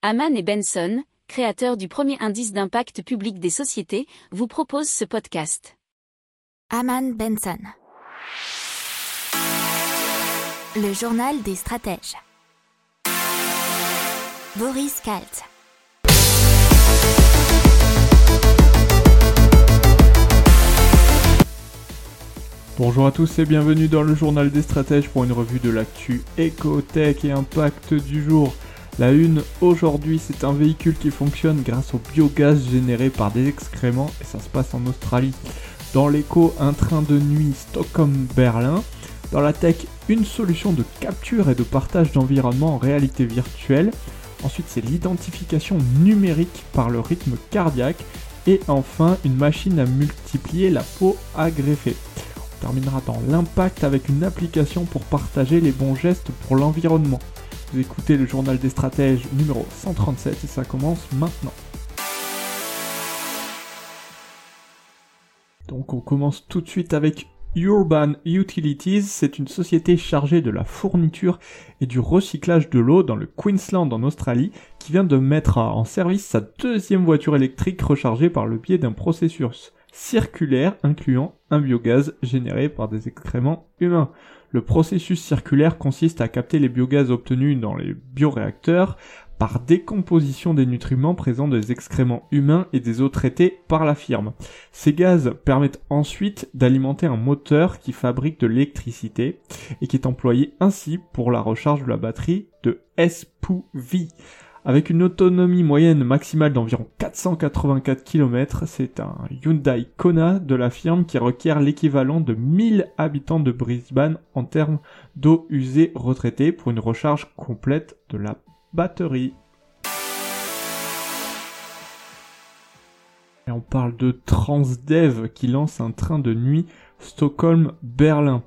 Haman et Benson, créateurs du premier indice d'impact public des sociétés, vous proposent ce podcast. Haman Benson. Le journal des stratèges. Boris Kalt. Bonjour à tous et bienvenue dans le journal des stratèges pour une revue de l'actu éco-tech et impact du jour. La une aujourd'hui, c'est un véhicule qui fonctionne grâce au biogaz généré par des excréments et ça se passe en Australie. Dans l'écho, un train de nuit Stockholm-Berlin. Dans la tech, une solution de capture et de partage d'environnement en réalité virtuelle. Ensuite, c'est l'identification numérique par le rythme cardiaque. Et enfin, une machine à multiplier la peau à. On terminera dans l'impact avec une application pour partager les bons gestes pour l'environnement. Vous écoutez le journal des stratèges numéro 137 et ça commence maintenant. Donc on commence tout de suite avec Urban Utilities, c'est une société chargée de la fourniture et du recyclage de l'eau dans le Queensland en Australie qui vient de mettre en service sa deuxième voiture électrique rechargée par le biais d'un processus circulaire incluant un biogaz généré par des excréments humains. Le processus circulaire consiste à capter les biogaz obtenus dans les bioréacteurs par décomposition des nutriments présents les excréments humains et des eaux traitées par la firme. Ces gaz permettent ensuite d'alimenter un moteur qui fabrique de l'électricité et qui est employé ainsi pour la recharge de la batterie de SPUV. Avec une autonomie moyenne maximale d'environ 484 km, c'est un Hyundai Kona de la firme qui requiert l'équivalent de 1000 habitants de Brisbane en termes d'eau usée retraitée pour une recharge complète de la batterie. Et on parle de Transdev qui lance un train de nuit Stockholm-Berlin.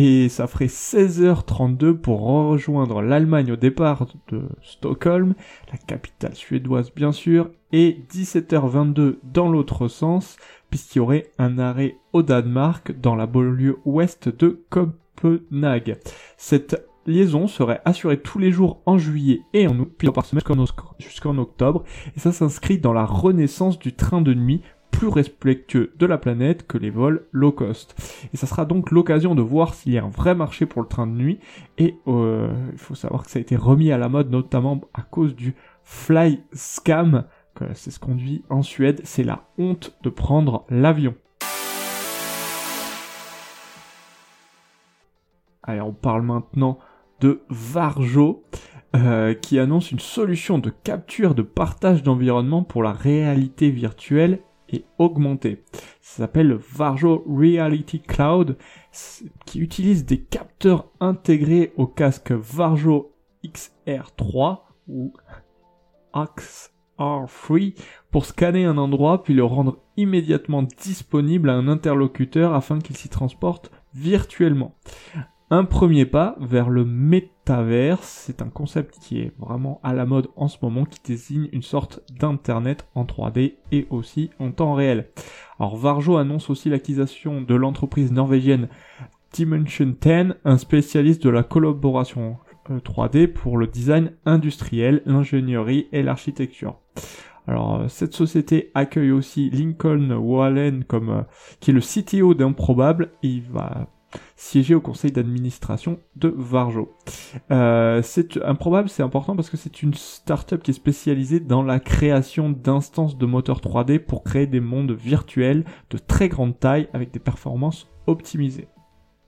Et ça ferait 16h32 pour rejoindre l'Allemagne au départ de Stockholm, la capitale suédoise bien sûr, et 17h22 dans l'autre sens, puisqu'il y aurait un arrêt au Danemark dans la banlieue ouest de Copenhague. Cette liaison serait assurée tous les jours en juillet et en août, puis par semaine jusqu'en octobre, et ça s'inscrit dans la renaissance du train de nuit plus respectueux de la planète que les vols low cost. Et ça sera donc l'occasion de voir s'il y a un vrai marché pour le train de nuit. Et euh, il faut savoir que ça a été remis à la mode notamment à cause du fly scam. C'est ce qu'on dit en Suède. C'est la honte de prendre l'avion. Allez, on parle maintenant de Varjo. Euh, qui annonce une solution de capture de partage d'environnement pour la réalité virtuelle et augmenté. Ça s'appelle Varjo Reality Cloud qui utilise des capteurs intégrés au casque Varjo XR3 ou XR3 pour scanner un endroit puis le rendre immédiatement disponible à un interlocuteur afin qu'il s'y transporte virtuellement un premier pas vers le C'est un concept qui est vraiment à la mode en ce moment, qui désigne une sorte d'internet en 3D et aussi en temps réel. Alors Varjo annonce aussi l'acquisition de l'entreprise norvégienne Dimension 10, un spécialiste de la collaboration 3D euh, pour le design industriel, l'ingénierie et l'architecture. Alors euh, cette société accueille aussi Lincoln Wallen comme euh, qui est le CTO d'Improbable il va siéger au conseil d'administration de Varjo. Euh, c'est improbable, c'est important parce que c'est une startup qui est spécialisée dans la création d'instances de moteurs 3D pour créer des mondes virtuels de très grande taille avec des performances optimisées.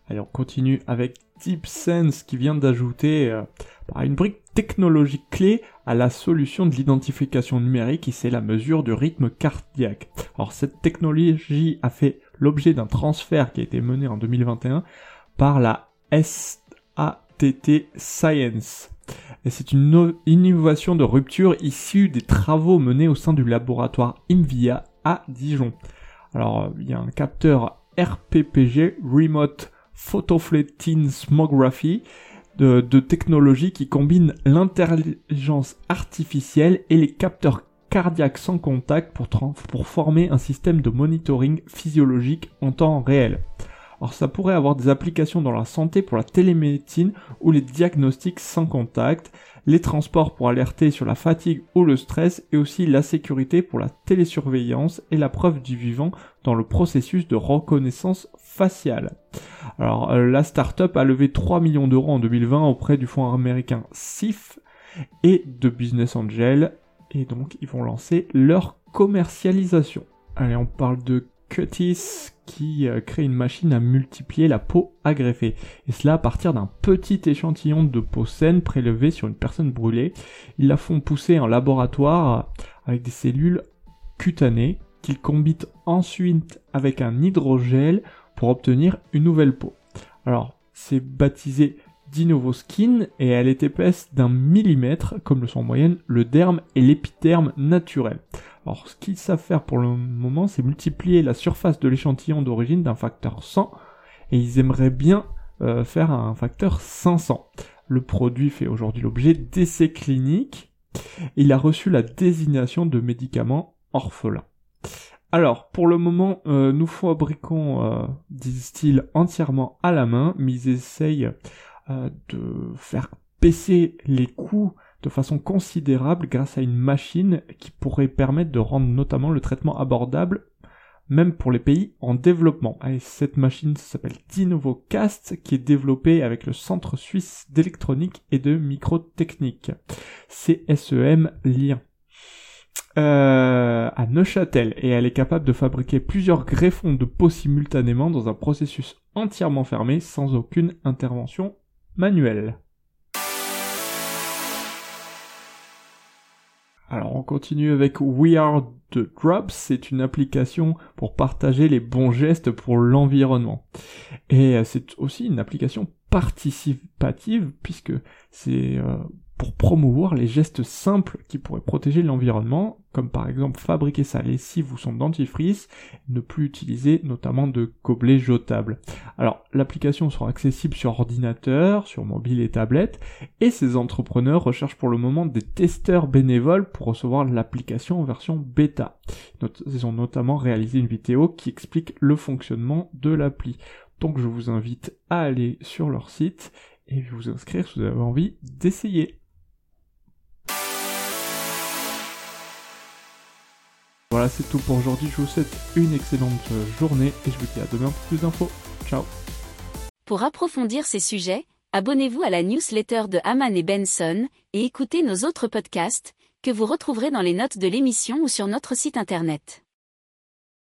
Allez, on continue avec DeepSense qui vient d'ajouter euh, une brique technologique clé à la solution de l'identification numérique et c'est la mesure du rythme cardiaque. Alors cette technologie a fait l'objet d'un transfert qui a été mené en 2021 par la SATT Science. Et c'est une innovation de rupture issue des travaux menés au sein du laboratoire INVIA à Dijon. Alors, il y a un capteur RPPG, Remote Photofletin de, de technologie qui combine l'intelligence artificielle et les capteurs cardiaque sans contact pour, pour former un système de monitoring physiologique en temps réel. Alors ça pourrait avoir des applications dans la santé pour la télémédecine ou les diagnostics sans contact, les transports pour alerter sur la fatigue ou le stress et aussi la sécurité pour la télésurveillance et la preuve du vivant dans le processus de reconnaissance faciale. Alors euh, la startup a levé 3 millions d'euros en 2020 auprès du fonds américain SIF et de Business Angel et donc ils vont lancer leur commercialisation. Allez, on parle de Cutis qui euh, crée une machine à multiplier la peau à. Et cela à partir d'un petit échantillon de peau saine prélevé sur une personne brûlée. Ils la font pousser en laboratoire avec des cellules cutanées qu'ils combinent ensuite avec un hydrogel pour obtenir une nouvelle peau. Alors, c'est baptisé Skin et elle est épaisse d'un millimètre, comme le sont en moyenne le derme et l'épiderme naturel. Alors ce qu'ils savent faire pour le moment, c'est multiplier la surface de l'échantillon d'origine d'un facteur 100 et ils aimeraient bien euh, faire un facteur 500. Le produit fait aujourd'hui l'objet d'essais cliniques. Il a reçu la désignation de médicament orphelin. Alors, pour le moment, euh, nous fabriquons, euh, disent-ils, entièrement à la main, mais ils essayent de faire baisser les coûts de façon considérable grâce à une machine qui pourrait permettre de rendre notamment le traitement abordable même pour les pays en développement. Et cette machine s'appelle DinovoCast qui est développée avec le Centre suisse d'électronique et de microtechnique, CSEM Lien. Euh, à Neuchâtel et elle est capable de fabriquer plusieurs greffons de peau simultanément dans un processus entièrement fermé sans aucune intervention manuelle. Alors on continue avec We Are the Drops, c'est une application pour partager les bons gestes pour l'environnement. Et euh, c'est aussi une application participative puisque c'est euh, pour promouvoir les gestes simples qui pourraient protéger l'environnement, comme par exemple fabriquer sa lessive ou son dentifrice, ne plus utiliser notamment de gobelets jetables. Alors l'application sera accessible sur ordinateur, sur mobile et tablette, et ces entrepreneurs recherchent pour le moment des testeurs bénévoles pour recevoir l'application en version bêta. Ils ont notamment réalisé une vidéo qui explique le fonctionnement de l'appli. Donc je vous invite à aller sur leur site et vous inscrire si vous avez envie d'essayer. Voilà, c'est tout pour aujourd'hui. Je vous souhaite une excellente journée et je vous dis à demain pour plus d'infos. Ciao. Pour approfondir ces sujets, abonnez-vous à la newsletter de Haman et Benson et écoutez nos autres podcasts que vous retrouverez dans les notes de l'émission ou sur notre site internet.